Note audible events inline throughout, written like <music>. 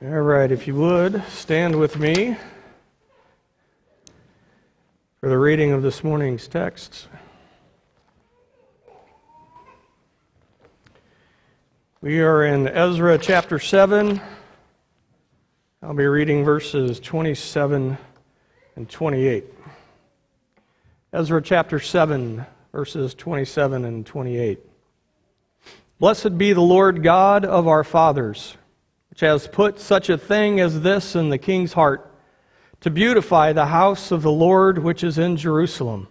All right, if you would, stand with me for the reading of this morning's texts. We are in Ezra chapter 7. I'll be reading verses 27 and 28. Ezra chapter 7, verses 27 and 28. Blessed be the Lord God of our fathers has put such a thing as this in the king's heart, to beautify the house of the Lord which is in Jerusalem,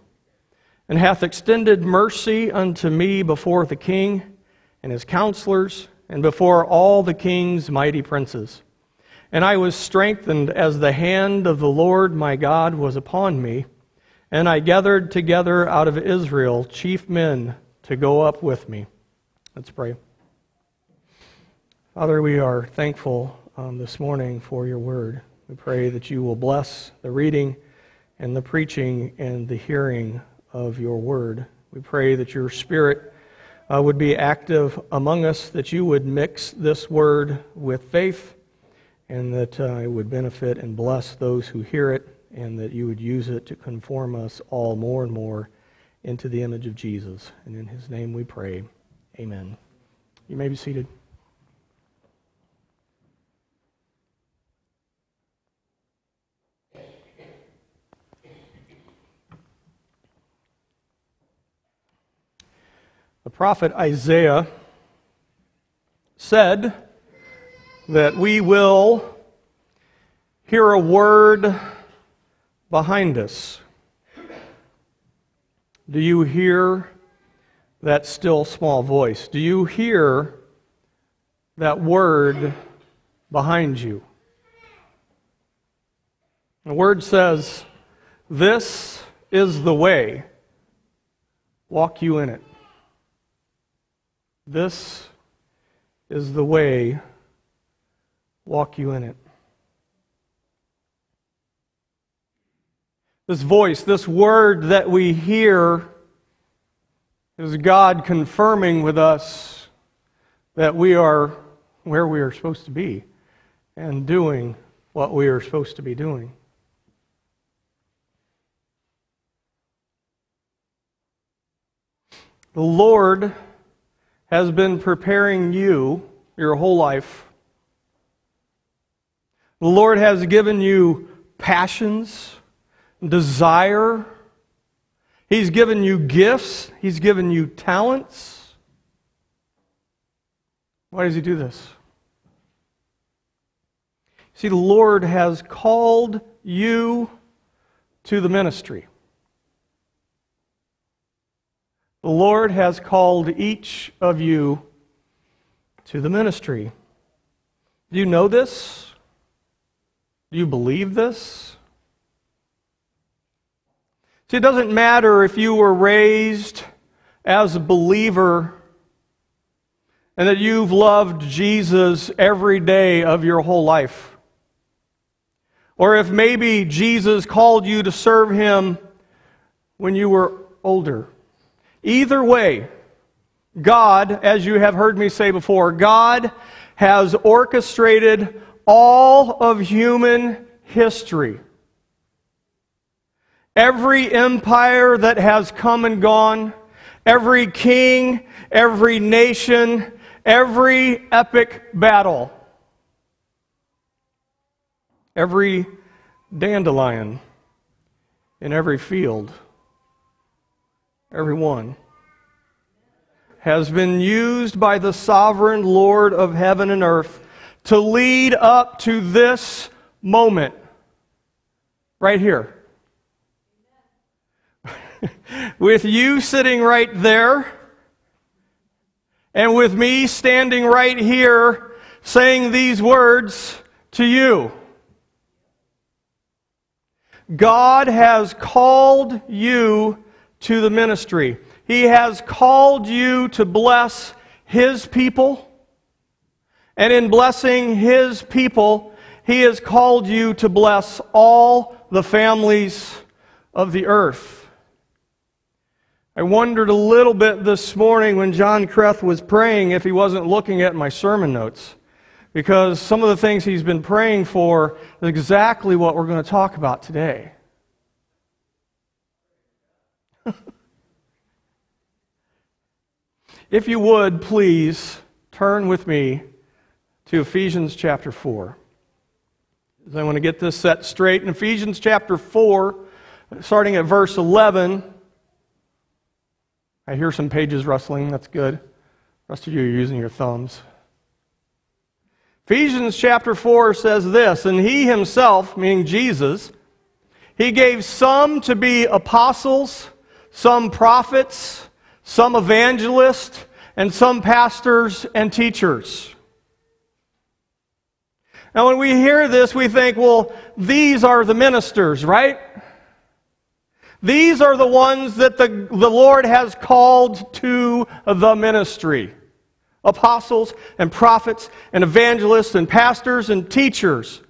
and hath extended mercy unto me before the king and his counselors, and before all the king's mighty princes. And I was strengthened as the hand of the Lord my God was upon me, and I gathered together out of Israel chief men to go up with me. Let's pray. Father, we are thankful um, this morning for your word. We pray that you will bless the reading and the preaching and the hearing of your word. We pray that your spirit uh, would be active among us, that you would mix this word with faith, and that uh, it would benefit and bless those who hear it, and that you would use it to conform us all more and more into the image of Jesus. And in his name we pray. Amen. You may be seated. Prophet Isaiah said that we will hear a word behind us. Do you hear that still small voice? Do you hear that word behind you? The word says, This is the way, walk you in it. This is the way, walk you in it. This voice, this word that we hear, is God confirming with us that we are where we are supposed to be and doing what we are supposed to be doing. The Lord has been preparing you your whole life. The Lord has given you passions, desire. He's given you gifts. He's given you talents. Why does He do this? See, the Lord has called you to the ministry. The Lord has called each of you to the ministry. Do you know this? Do you believe this? See, it doesn't matter if you were raised as a believer and that you've loved Jesus every day of your whole life. Or if maybe Jesus called you to serve him when you were older. Either way, God, as you have heard me say before, God has orchestrated all of human history. Every empire that has come and gone, every king, every nation, every epic battle, every dandelion in every field everyone, has been used by the sovereign Lord of heaven and earth to lead up to this moment right here. <laughs> with you sitting right there, and with me standing right here saying these words to you. God has called you to the ministry. He has called you to bless His people. And in blessing His people, He has called you to bless all the families of the earth. I wondered a little bit this morning when John Kreth was praying if he wasn't looking at my sermon notes. because some of the things he's been praying for is exactly what we're going to talk about today. <laughs> if you would, please turn with me to Ephesians chapter 4. I want to get this set straight. In Ephesians chapter 4, starting at verse 11, I hear some pages rustling. That's good. The rest of you are using your thumbs. Ephesians chapter 4 says this And he himself, meaning Jesus, he gave some to be apostles, some prophets, some evangelists, and some pastors and teachers. Now, when we hear this, we think, well, these are the ministers, right? These are the ones that the, the Lord has called to the ministry apostles and prophets and evangelists and pastors and teachers.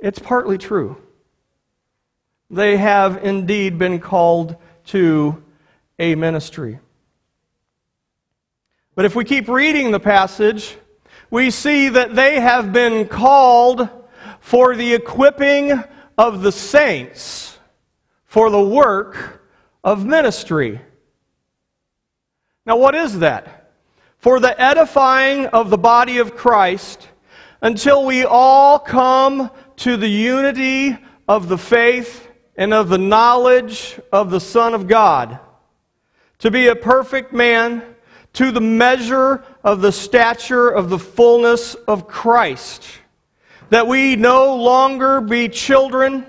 It's partly true. They have indeed been called to a ministry. But if we keep reading the passage, we see that they have been called for the equipping of the saints for the work of ministry. Now, what is that? for the edifying of the body of Christ until we all come to the unity of the faith and of the knowledge of the Son of God, to be a perfect man, to the measure of the stature of the fullness of Christ, that we no longer be children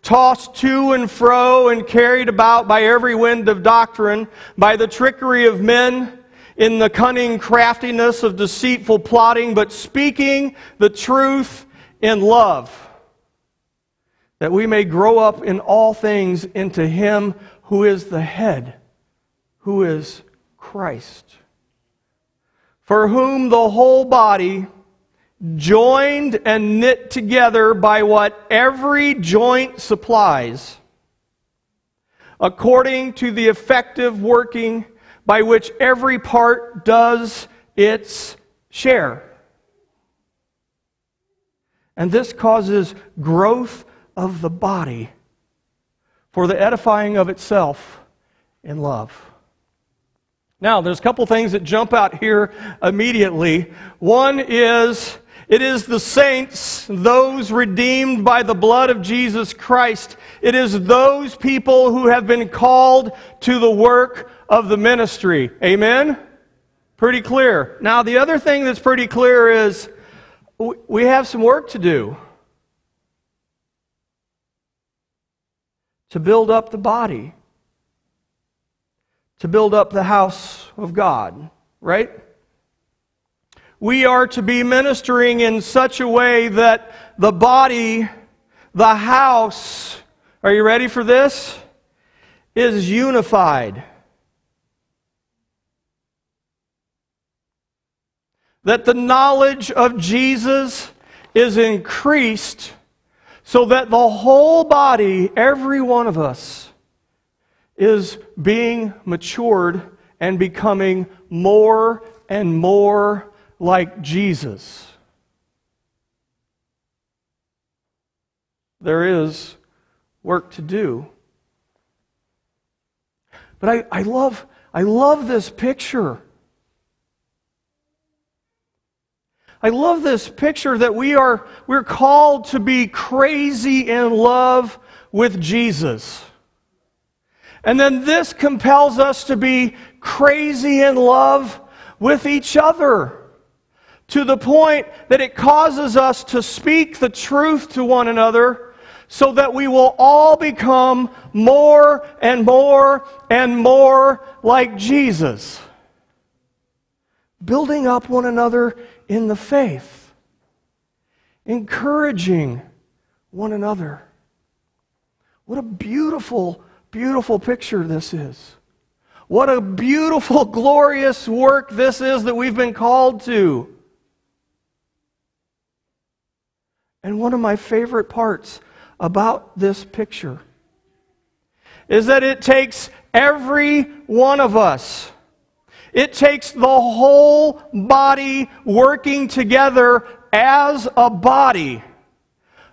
tossed to and fro and carried about by every wind of doctrine, by the trickery of men in the cunning craftiness of deceitful plotting, but speaking the truth in love, that we may grow up in all things into Him who is the head, who is Christ, for whom the whole body, joined and knit together by what every joint supplies, according to the effective working by which every part does its share. And this causes growth of the body for the edifying of itself in love. Now, there's a couple things that jump out here immediately. One is it is the saints, those redeemed by the blood of Jesus Christ. It is those people who have been called to the work of the ministry. Amen? Pretty clear. Now, the other thing that's pretty clear is we have some work to do to build up the body, to build up the house of God, right? We are to be ministering in such a way that the body, the house, are you ready for this? Is unified. that the knowledge of Jesus is increased so that the whole body, every one of us, is being matured and becoming more and more like Jesus. There is work to do. But I, I, love, I love this picture I love this picture that we are we're called to be crazy in love with Jesus. And then this compels us to be crazy in love with each other to the point that it causes us to speak the truth to one another so that we will all become more and more and more like Jesus. Building up one another in the faith, encouraging one another. What a beautiful, beautiful picture this is. What a beautiful, glorious work this is that we've been called to. And one of my favorite parts about this picture is that it takes every one of us It takes the whole body working together as a body,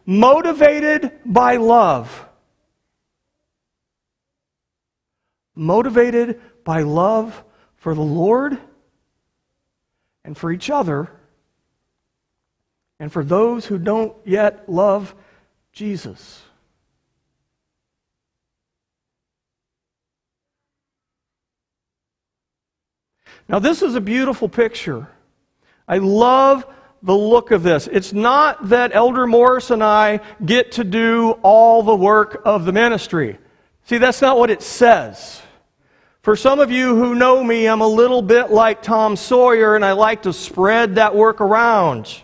motivated by love. Motivated by love for the Lord and for each other and for those who don't yet love Jesus. Now, this is a beautiful picture. I love the look of this. It's not that Elder Morris and I get to do all the work of the ministry. See, that's not what it says. For some of you who know me, I'm a little bit like Tom Sawyer, and I like to spread that work around.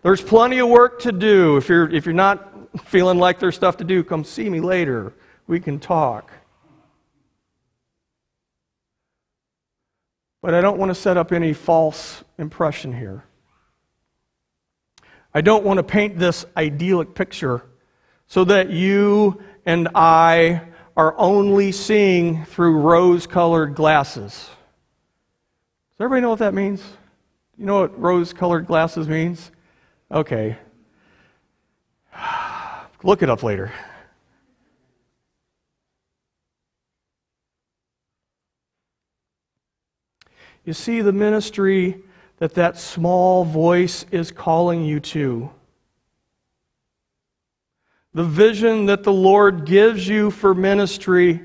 There's plenty of work to do. If you're, if you're not feeling like there's stuff to do, come see me later. We can talk. But I don't want to set up any false impression here. I don't want to paint this idyllic picture so that you and I are only seeing through rose colored glasses. Does everybody know what that means? You know what rose colored glasses means? Okay. <sighs> Look it up later. You see, the ministry that that small voice is calling you to, the vision that the Lord gives you for ministry,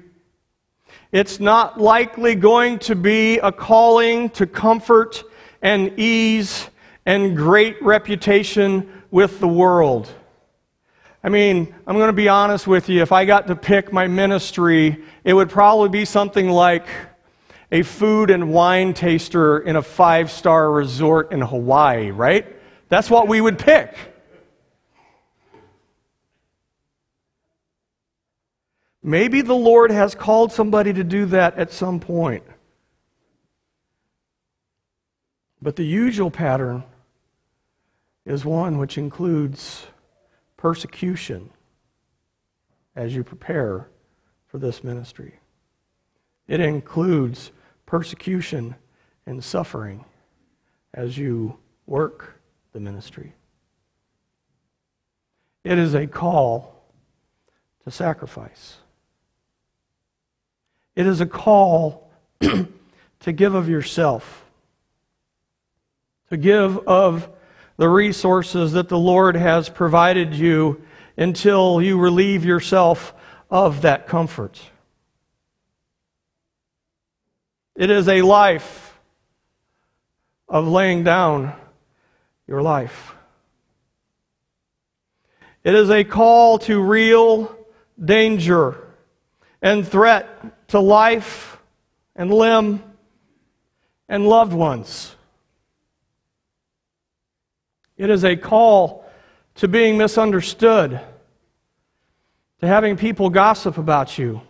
it's not likely going to be a calling to comfort and ease and great reputation with the world. I mean, I'm going to be honest with you. If I got to pick my ministry, it would probably be something like a food and wine taster in a five star resort in Hawaii, right? That's what we would pick. Maybe the Lord has called somebody to do that at some point. But the usual pattern is one which includes persecution as you prepare for this ministry. It includes persecution and suffering as you work the ministry. It is a call to sacrifice. It is a call <clears throat> to give of yourself, to give of the resources that the Lord has provided you until you relieve yourself of that comfort. It is a life of laying down your life. It is a call to real danger and threat to life and limb and loved ones. It is a call to being misunderstood, to having people gossip about you,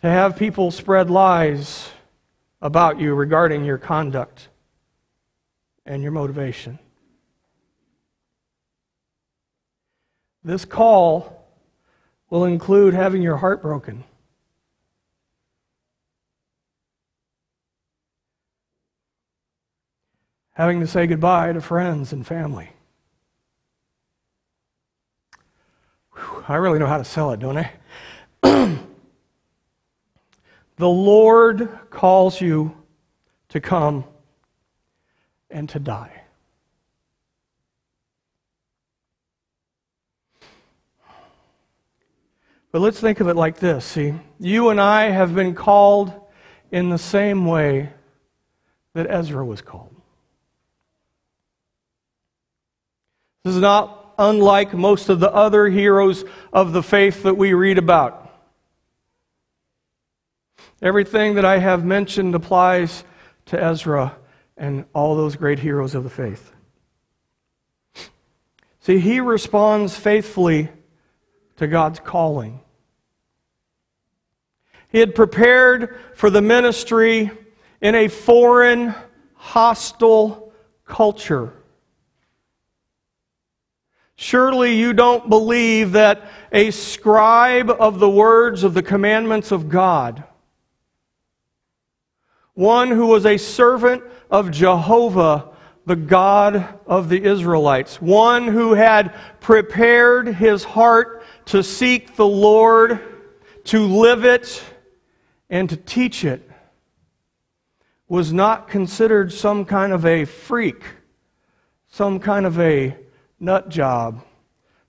to have people spread lies about you regarding your conduct and your motivation. This call will include having your heart broken. Having to say goodbye to friends and family. Whew, I really know how to sell it, don't I? <clears throat> The Lord calls you to come and to die. But let's think of it like this see, you and I have been called in the same way that Ezra was called. This is not unlike most of the other heroes of the faith that we read about. Everything that I have mentioned applies to Ezra and all those great heroes of the faith. See, he responds faithfully to God's calling. He had prepared for the ministry in a foreign, hostile culture. Surely you don't believe that a scribe of the words of the commandments of God one who was a servant of Jehovah, the God of the Israelites, one who had prepared his heart to seek the Lord, to live it, and to teach it, was not considered some kind of a freak, some kind of a nut job,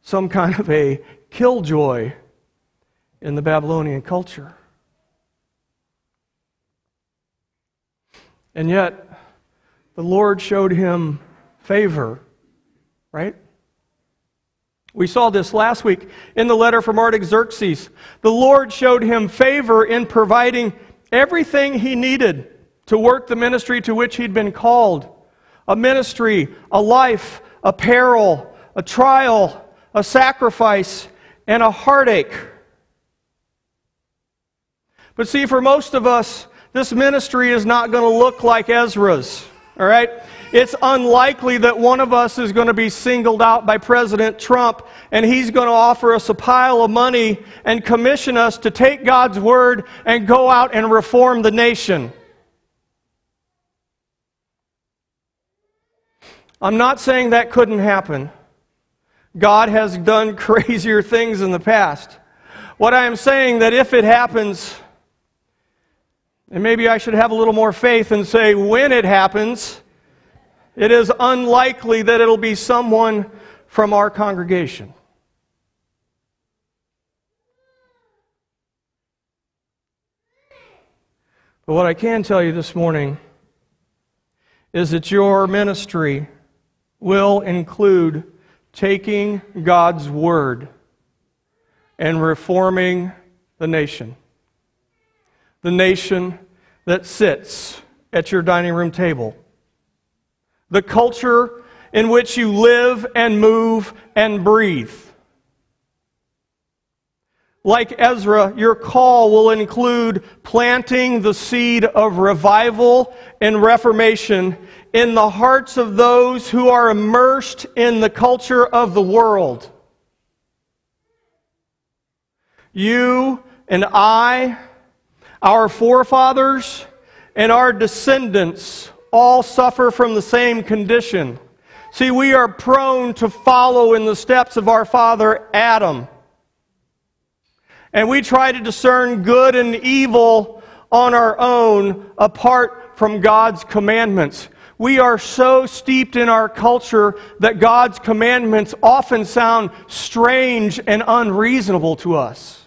some kind of a killjoy in the Babylonian culture. And yet, the Lord showed him favor, right? We saw this last week in the letter from Artaxerxes. The Lord showed him favor in providing everything he needed to work the ministry to which he'd been called a ministry, a life, a peril, a trial, a sacrifice, and a heartache. But see, for most of us, this ministry is not going to look like Ezra's. All right? It's unlikely that one of us is going to be singled out by President Trump and he's going to offer us a pile of money and commission us to take God's word and go out and reform the nation. I'm not saying that couldn't happen. God has done <laughs> crazier things in the past. What I am saying that if it happens, and maybe I should have a little more faith and say, when it happens, it is unlikely that it'll be someone from our congregation. But what I can tell you this morning is that your ministry will include taking God's word and reforming the nation the nation that sits at your dining room table, the culture in which you live and move and breathe. Like Ezra, your call will include planting the seed of revival and reformation in the hearts of those who are immersed in the culture of the world. You and I our forefathers and our descendants all suffer from the same condition. See, we are prone to follow in the steps of our father Adam. And we try to discern good and evil on our own apart from God's commandments. We are so steeped in our culture that God's commandments often sound strange and unreasonable to us.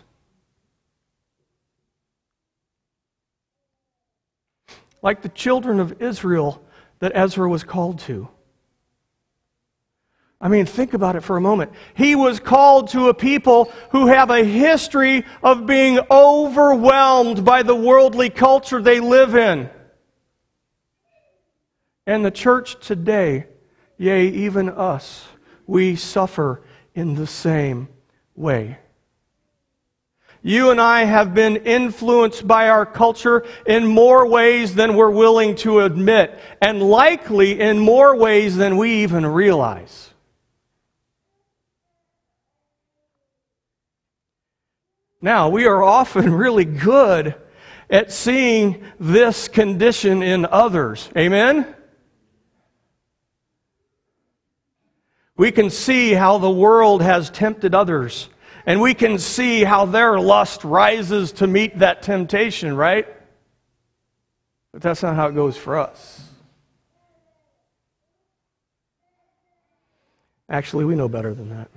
Like the children of Israel that Ezra was called to. I mean, think about it for a moment. He was called to a people who have a history of being overwhelmed by the worldly culture they live in. And the church today, yea, even us, we suffer in the same way. You and I have been influenced by our culture in more ways than we're willing to admit, and likely in more ways than we even realize. Now, we are often really good at seeing this condition in others. Amen? We can see how the world has tempted others and we can see how their lust rises to meet that temptation, right? But that's not how it goes for us. Actually, we know better than that.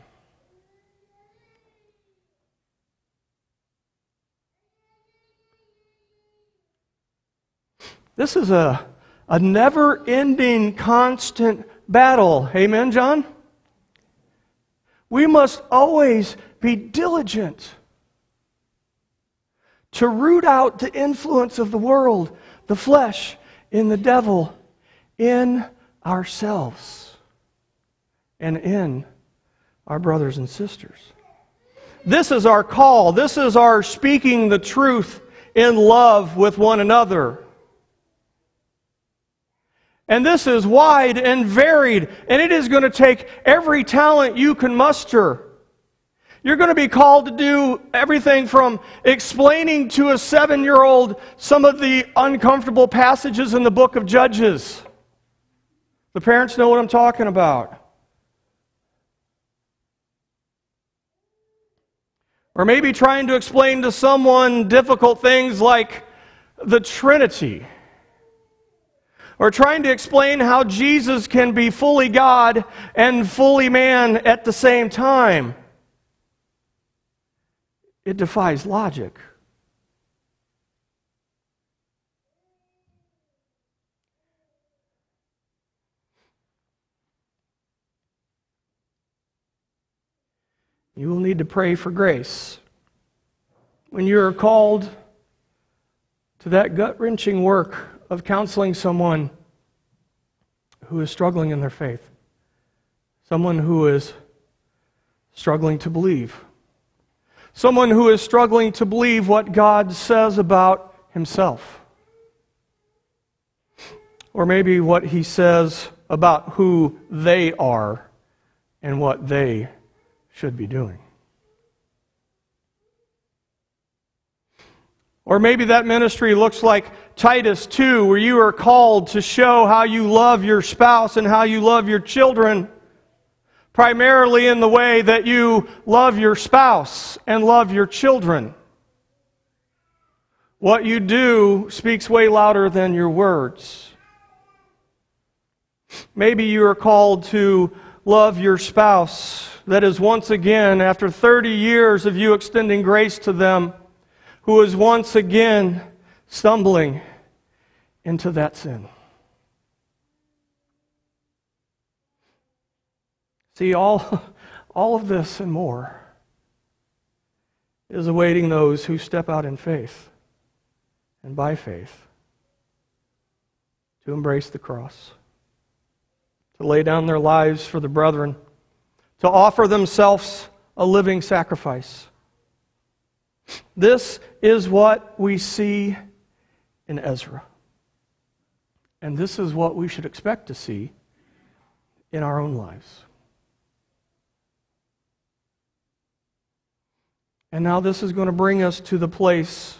This is a, a never ending, constant battle. Amen, John? We must always be diligent to root out the influence of the world, the flesh, in the devil, in ourselves, and in our brothers and sisters. This is our call. This is our speaking the truth in love with one another. And this is wide and varied, and it is going to take every talent you can muster You're going to be called to do everything from explaining to a seven year old some of the uncomfortable passages in the book of Judges. The parents know what I'm talking about. Or maybe trying to explain to someone difficult things like the Trinity. Or trying to explain how Jesus can be fully God and fully man at the same time. It defies logic. You will need to pray for grace. When you are called to that gut wrenching work of counseling someone who is struggling in their faith, someone who is struggling to believe, someone who is struggling to believe what God says about himself, or maybe what he says about who they are and what they should be doing. Or maybe that ministry looks like Titus 2, where you are called to show how you love your spouse and how you love your children, primarily in the way that you love your spouse and love your children. What you do speaks way louder than your words. Maybe you are called to love your spouse that is once again, after 30 years of you extending grace to them, who is once again stumbling into that sin. See, all, <laughs> all of this and more is awaiting those who step out in faith and by faith to embrace the cross, to lay down their lives for the brethren to offer themselves a living sacrifice. This is what we see in Ezra. And this is what we should expect to see in our own lives. And now this is going to bring us to the place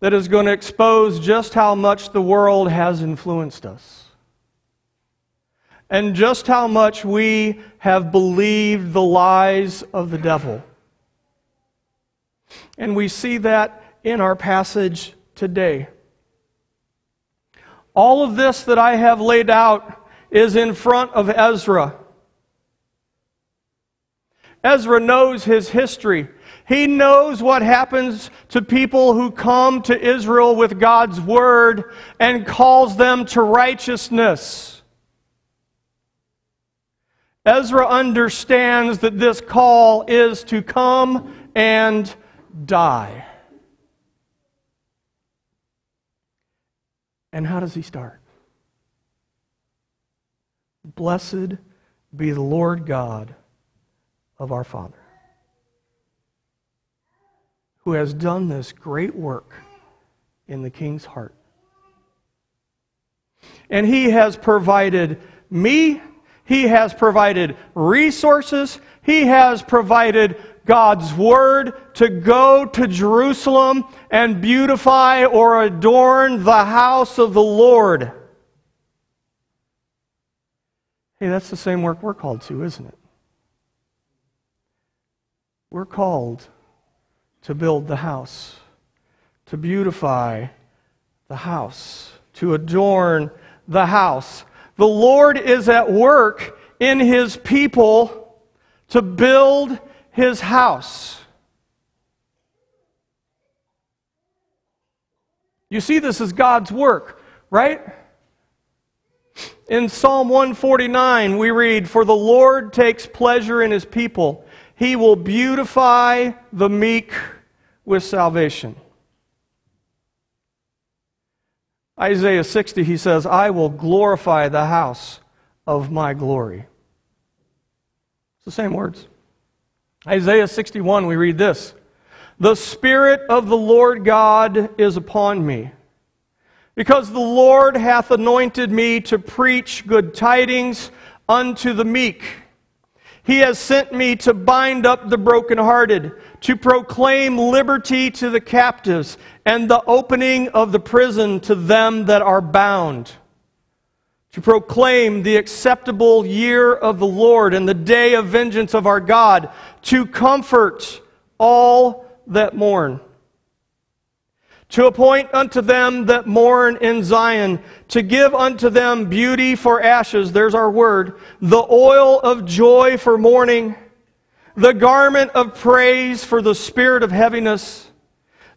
that is going to expose just how much the world has influenced us and just how much we have believed the lies of the devil. And we see that in our passage today. All of this that I have laid out is in front of Ezra. Ezra knows his history. He knows what happens to people who come to Israel with God's word and calls them to righteousness. Ezra understands that this call is to come and die. And how does he start? Blessed be the Lord God of our Father, who has done this great work in the king's heart. And he has provided me he has provided resources. He has provided God's word to go to Jerusalem and beautify or adorn the house of the Lord. Hey, that's the same work we're called to, isn't it? We're called to build the house, to beautify the house, to adorn the house. The Lord is at work in his people to build his house. You see, this is God's work, right? In Psalm 149, we read, For the Lord takes pleasure in his people, he will beautify the meek with salvation. Isaiah 60, he says, I will glorify the house of my glory. It's the same words. Isaiah 61, we read this The Spirit of the Lord God is upon me, because the Lord hath anointed me to preach good tidings unto the meek. He has sent me to bind up the brokenhearted, to proclaim liberty to the captives, and the opening of the prison to them that are bound, to proclaim the acceptable year of the Lord and the day of vengeance of our God, to comfort all that mourn. To appoint unto them that mourn in Zion, to give unto them beauty for ashes, there's our word, the oil of joy for mourning, the garment of praise for the spirit of heaviness,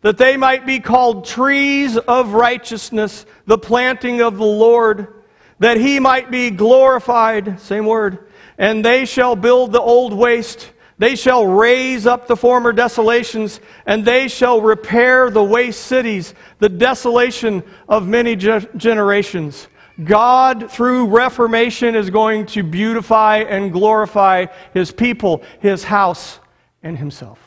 that they might be called trees of righteousness, the planting of the Lord, that he might be glorified, same word, and they shall build the old waste they shall raise up the former desolations, and they shall repair the waste cities, the desolation of many ge- generations. God, through Reformation, is going to beautify and glorify His people, His house, and Himself.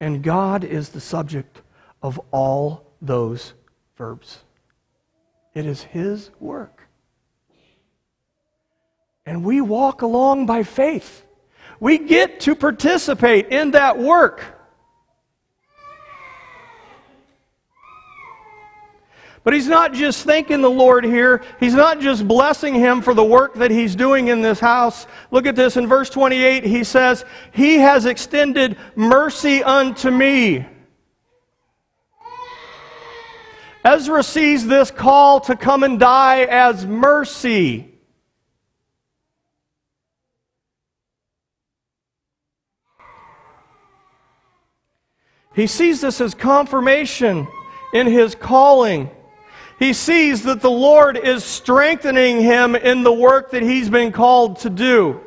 And God is the subject of all those verbs. It is His work. And we walk along by faith. We get to participate in that work. But he's not just thanking the Lord here. He's not just blessing him for the work that he's doing in this house. Look at this in verse 28. He says, He has extended mercy unto me. Ezra sees this call to come and die as mercy. He sees this as confirmation in his calling. He sees that the Lord is strengthening him in the work that he's been called to do.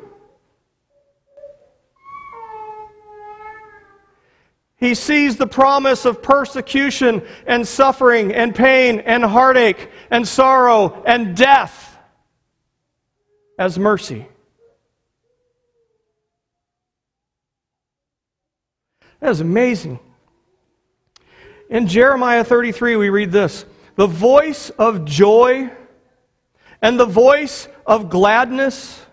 He sees the promise of persecution and suffering and pain and heartache and sorrow and death as mercy. That is amazing. In Jeremiah 33, we read this The voice of joy and the voice of gladness,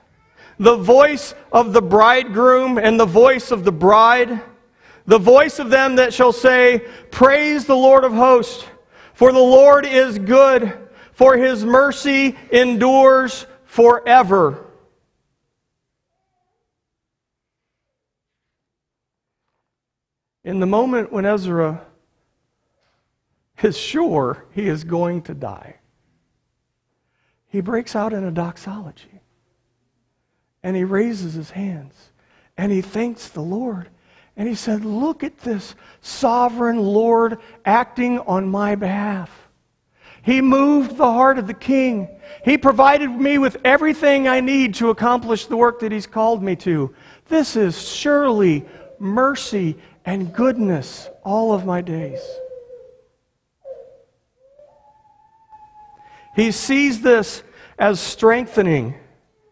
the voice of the bridegroom and the voice of the bride, the voice of them that shall say, Praise the Lord of hosts, for the Lord is good, for his mercy endures forever. In the moment when Ezra is sure he is going to die. He breaks out in a doxology and he raises his hands and he thanks the Lord. And he said, Look at this sovereign Lord acting on my behalf. He moved the heart of the king. He provided me with everything I need to accomplish the work that he's called me to. This is surely mercy and goodness all of my days. He sees this as strengthening.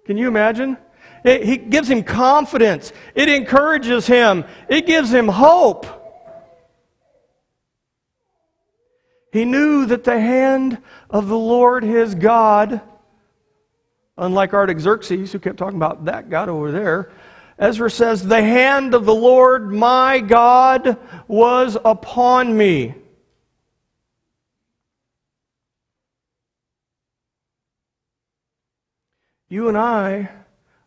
Can you imagine? It, he gives him confidence. It encourages him. It gives him hope. He knew that the hand of the Lord his God, unlike Artaxerxes, who kept talking about that God over there, Ezra says, The hand of the Lord my God was upon me. You and I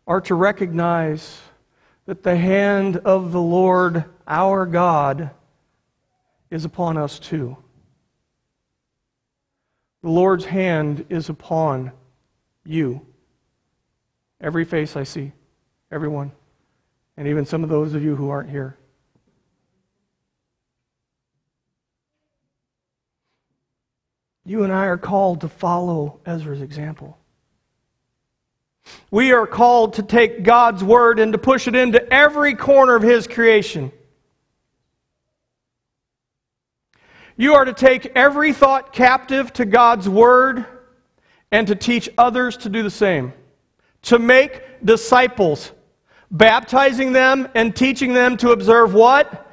are to recognize that the hand of the Lord our God is upon us too. The Lord's hand is upon you. Every face I see, everyone, and even some of those of you who aren't here. You and I are called to follow Ezra's example. We are called to take God's word and to push it into every corner of His creation. You are to take every thought captive to God's word and to teach others to do the same. To make disciples, baptizing them and teaching them to observe what?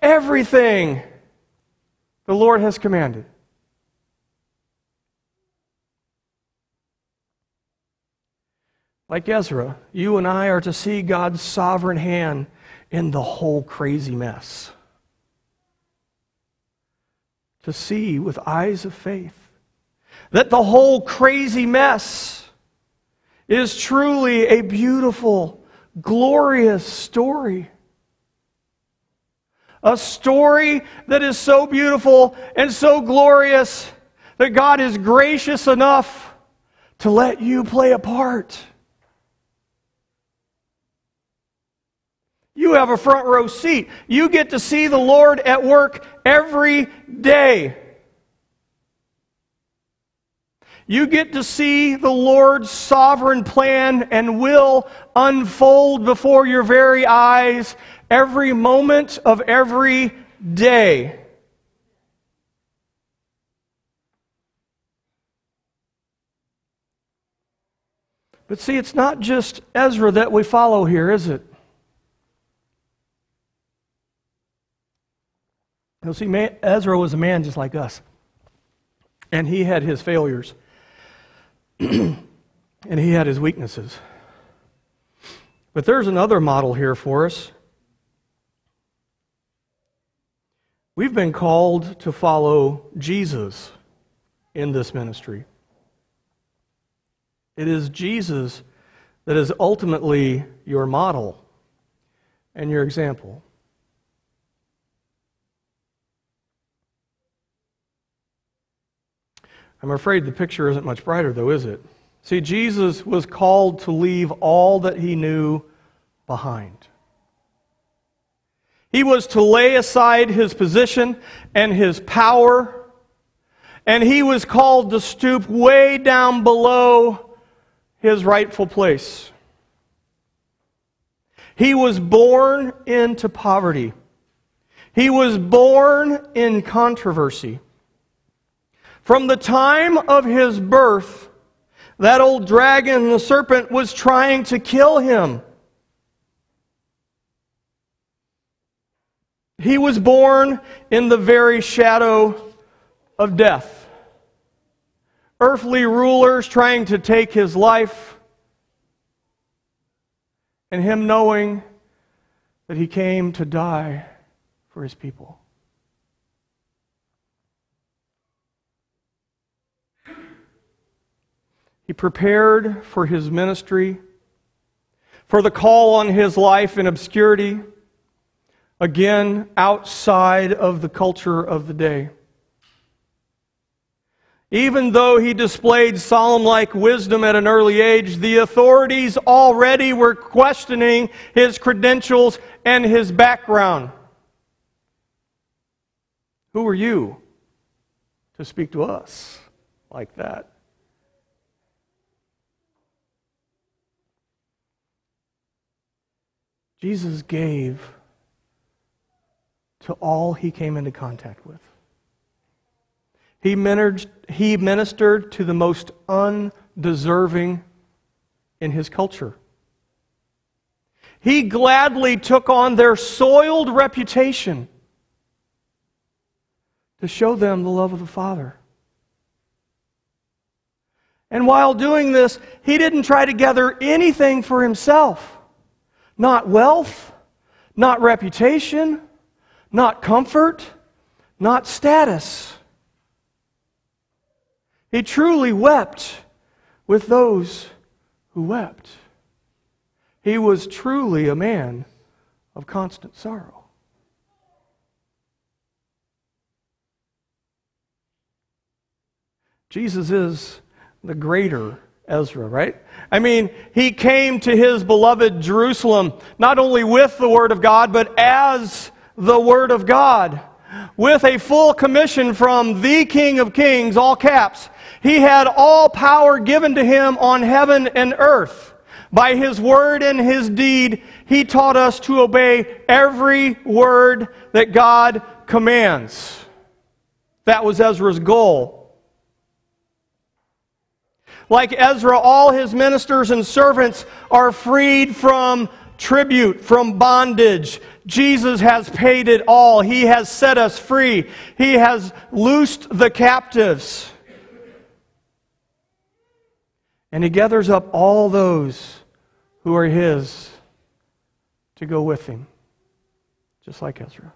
Everything the Lord has commanded. Like Ezra, you and I are to see God's sovereign hand in the whole crazy mess. To see with eyes of faith that the whole crazy mess is truly a beautiful, glorious story. A story that is so beautiful and so glorious that God is gracious enough to let you play a part. You have a front row seat. You get to see the Lord at work every day. You get to see the Lord's sovereign plan and will unfold before your very eyes every moment of every day. But see, it's not just Ezra that we follow here, is it? You see, Ezra was a man just like us, and he had his failures. <clears throat> and he had his weaknesses. But there's another model here for us. We've been called to follow Jesus in this ministry. It is Jesus that is ultimately your model and your example. I'm afraid the picture isn't much brighter, though, is it? See, Jesus was called to leave all that he knew behind. He was to lay aside his position and his power, and he was called to stoop way down below his rightful place. He was born into poverty. He was born in controversy. From the time of his birth, that old dragon, the serpent, was trying to kill him. He was born in the very shadow of death. Earthly rulers trying to take his life, and him knowing that he came to die for his people. He prepared for his ministry, for the call on his life in obscurity, again, outside of the culture of the day. Even though he displayed Solomon like wisdom at an early age, the authorities already were questioning his credentials and his background. Who are you to speak to us like that? Jesus gave to all he came into contact with. He ministered, he ministered to the most undeserving in his culture. He gladly took on their soiled reputation to show them the love of the Father. And while doing this, he didn't try to gather anything for himself. Not wealth, not reputation, not comfort, not status. He truly wept with those who wept. He was truly a man of constant sorrow. Jesus is the greater Ezra, right? I mean, he came to his beloved Jerusalem not only with the Word of God, but as the Word of God, with a full commission from the King of Kings, all caps. He had all power given to him on heaven and earth. By his word and his deed, he taught us to obey every word that God commands. That was Ezra's goal. Like Ezra, all his ministers and servants are freed from tribute, from bondage. Jesus has paid it all. He has set us free. He has loosed the captives. And he gathers up all those who are his to go with him, just like Ezra.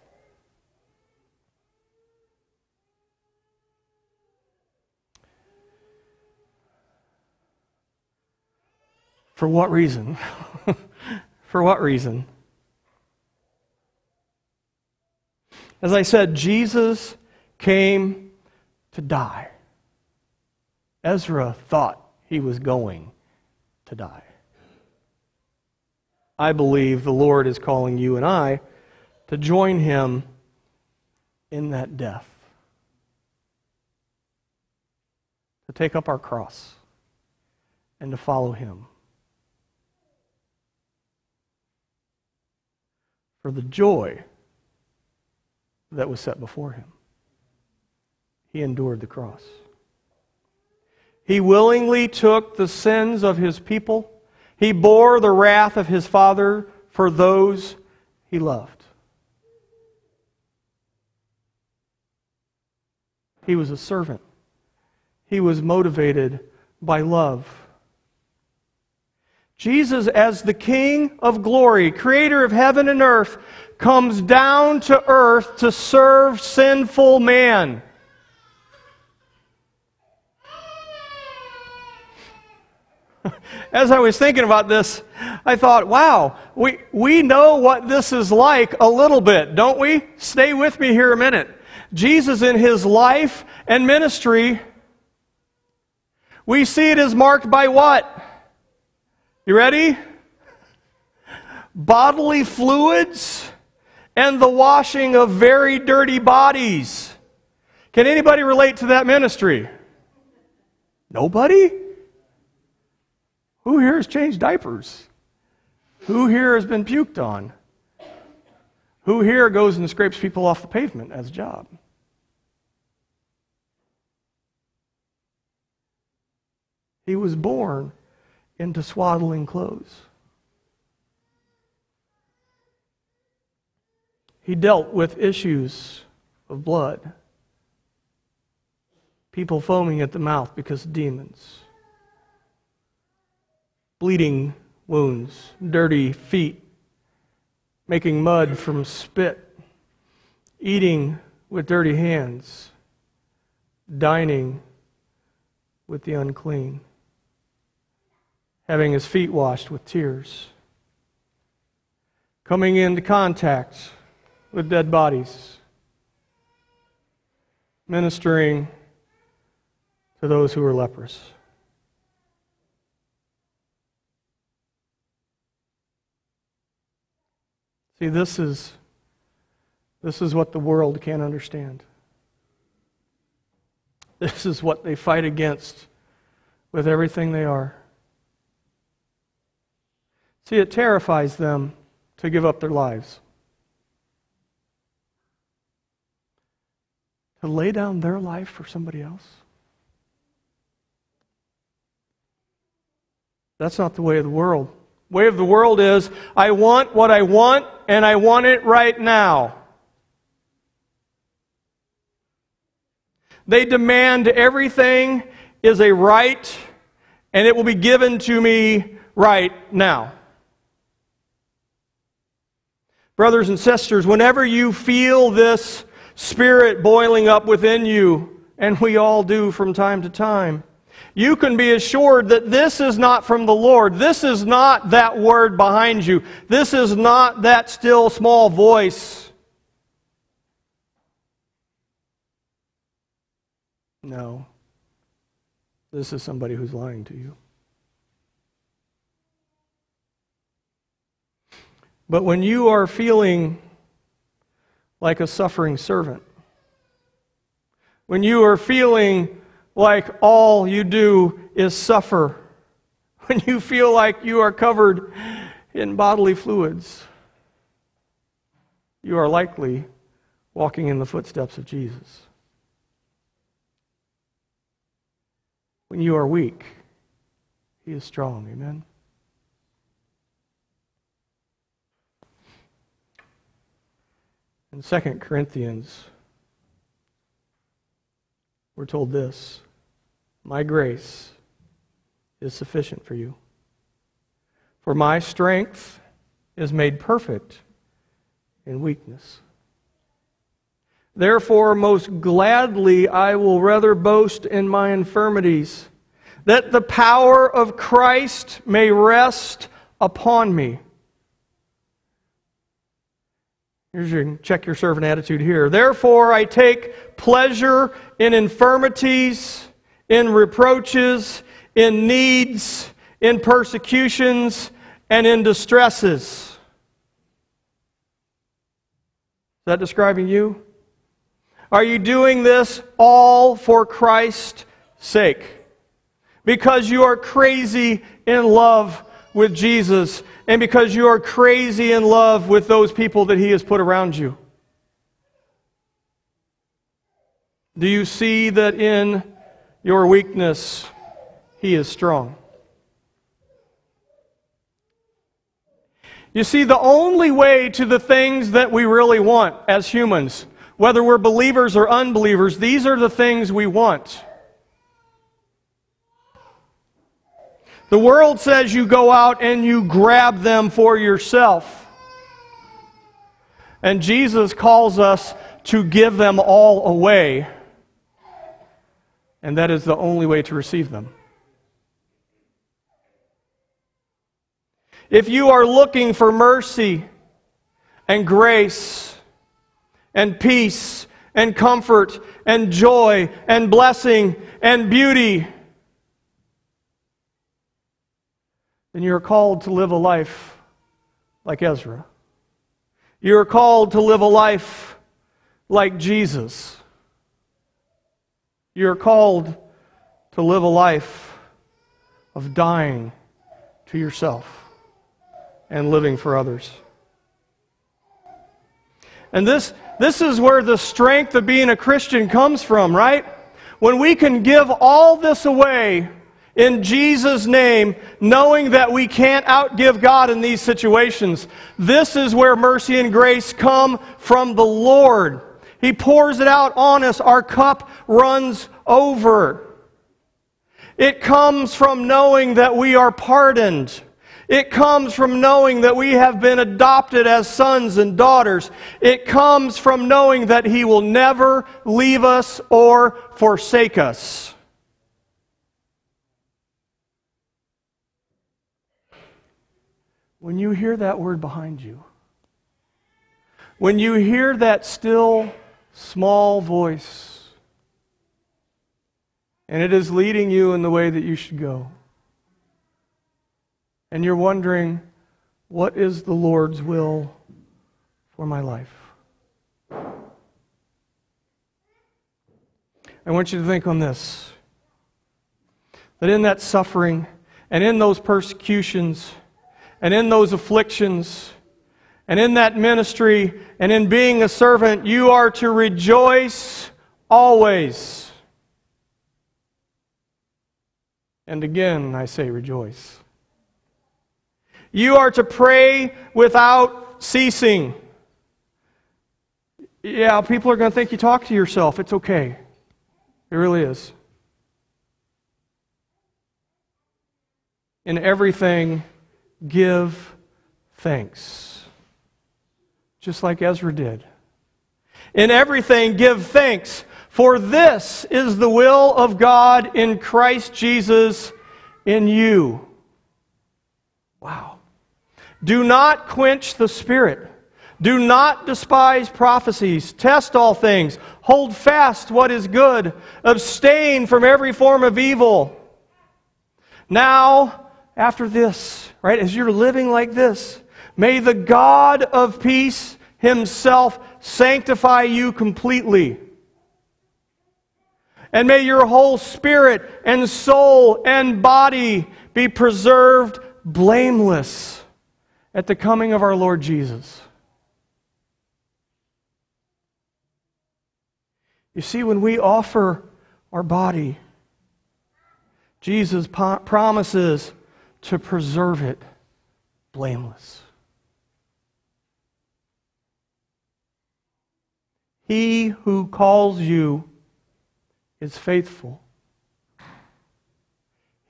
For what reason? <laughs> For what reason? As I said, Jesus came to die. Ezra thought he was going to die. I believe the Lord is calling you and I to join him in that death, to take up our cross and to follow him. For the joy that was set before him, he endured the cross. He willingly took the sins of his people. He bore the wrath of his Father for those he loved. He was a servant. He was motivated by love. Jesus, as the King of glory, creator of heaven and earth, comes down to earth to serve sinful man. <laughs> As I was thinking about this, I thought, wow, we, we know what this is like a little bit, don't we? Stay with me here a minute. Jesus, in his life and ministry, we see it as marked by what? You ready? Bodily fluids and the washing of very dirty bodies. Can anybody relate to that ministry? Nobody? Who here has changed diapers? Who here has been puked on? Who here goes and scrapes people off the pavement as a job? He was born into swaddling clothes. He dealt with issues of blood, people foaming at the mouth because of demons, bleeding wounds, dirty feet, making mud from spit, eating with dirty hands, dining with the unclean having his feet washed with tears, coming into contact with dead bodies, ministering to those who were leprous. See, this is, this is what the world can't understand. This is what they fight against with everything they are. See, it terrifies them to give up their lives. To lay down their life for somebody else. That's not the way of the world. The way of the world is I want what I want and I want it right now. They demand everything is a right and it will be given to me right now. Brothers and sisters, whenever you feel this spirit boiling up within you, and we all do from time to time, you can be assured that this is not from the Lord. This is not that word behind you. This is not that still small voice. No. This is somebody who's lying to you. But when you are feeling like a suffering servant, when you are feeling like all you do is suffer, <laughs> when you feel like you are covered in bodily fluids, you are likely walking in the footsteps of Jesus. When you are weak, he is strong. Amen. In 2 Corinthians, we're told this My grace is sufficient for you. For my strength is made perfect in weakness. Therefore, most gladly I will rather boast in my infirmities, that the power of Christ may rest upon me. Here's your check your servant attitude here. Therefore, I take pleasure in infirmities, in reproaches, in needs, in persecutions, and in distresses. Is that describing you? Are you doing this all for Christ's sake? Because you are crazy in love with Jesus and because you are crazy in love with those people that He has put around you? Do you see that in your weakness He is strong? You see, the only way to the things that we really want as humans, whether we're believers or unbelievers, these are the things we want. The world says you go out and you grab them for yourself. And Jesus calls us to give them all away. And that is the only way to receive them. If you are looking for mercy and grace and peace and comfort and joy and blessing and beauty, then you are called to live a life like Ezra. You are called to live a life like Jesus. You are called to live a life of dying to yourself and living for others. And this, this is where the strength of being a Christian comes from, right? When we can give all this away in Jesus' name, knowing that we can't outgive God in these situations. This is where mercy and grace come from the Lord. He pours it out on us. Our cup runs over. It comes from knowing that we are pardoned. It comes from knowing that we have been adopted as sons and daughters. It comes from knowing that He will never leave us or forsake us. When you hear that word behind you, when you hear that still small voice, and it is leading you in the way that you should go, and you're wondering, what is the Lord's will for my life? I want you to think on this that in that suffering and in those persecutions, and in those afflictions and in that ministry and in being a servant, you are to rejoice always. And again, I say rejoice. You are to pray without ceasing. Yeah, people are going to think you talk to yourself. It's okay. It really is. In everything, give thanks. Just like Ezra did. In everything, give thanks, for this is the will of God in Christ Jesus in you. Wow. Do not quench the Spirit. Do not despise prophecies. Test all things. Hold fast what is good. Abstain from every form of evil. Now, after this, right, as you're living like this, may the God of peace himself sanctify you completely. And may your whole spirit and soul and body be preserved blameless at the coming of our Lord Jesus. You see, when we offer our body, Jesus promises to preserve it blameless. He who calls you is faithful.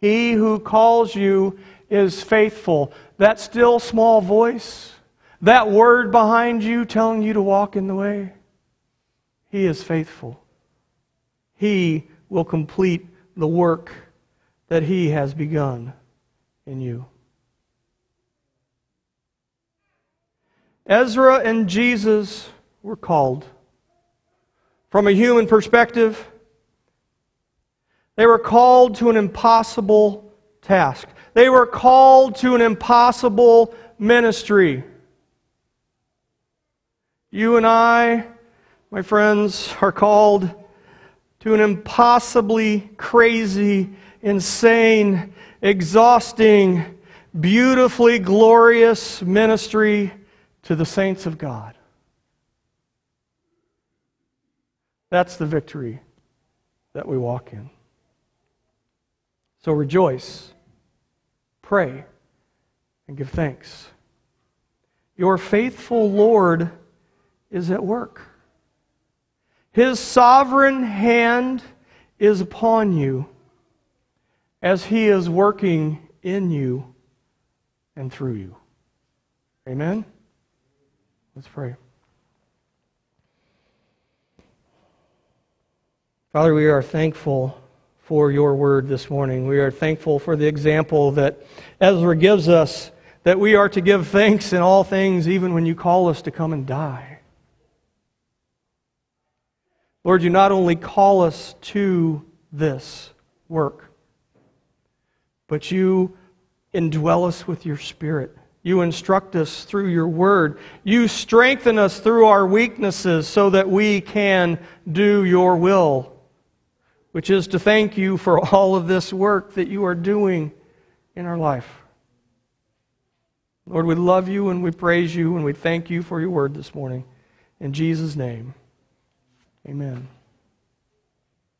He who calls you is faithful. That still small voice, that word behind you telling you to walk in the way, He is faithful. He will complete the work that He has begun in you. Ezra and Jesus were called. From a human perspective, they were called to an impossible task. They were called to an impossible ministry. You and I, my friends, are called to an impossibly crazy, insane, exhausting, beautifully glorious ministry to the saints of God. That's the victory that we walk in. So rejoice, pray, and give thanks. Your faithful Lord is at work. His sovereign hand is upon you as He is working in you and through you. Amen? Let's pray. Father, we are thankful for your word this morning. We are thankful for the example that Ezra gives us that we are to give thanks in all things, even when you call us to come and die. Lord, you not only call us to this work, but you indwell us with your Spirit. You instruct us through your word. You strengthen us through our weaknesses so that we can do your will, which is to thank you for all of this work that you are doing in our life. Lord, we love you and we praise you and we thank you for your word this morning. In Jesus' name, amen.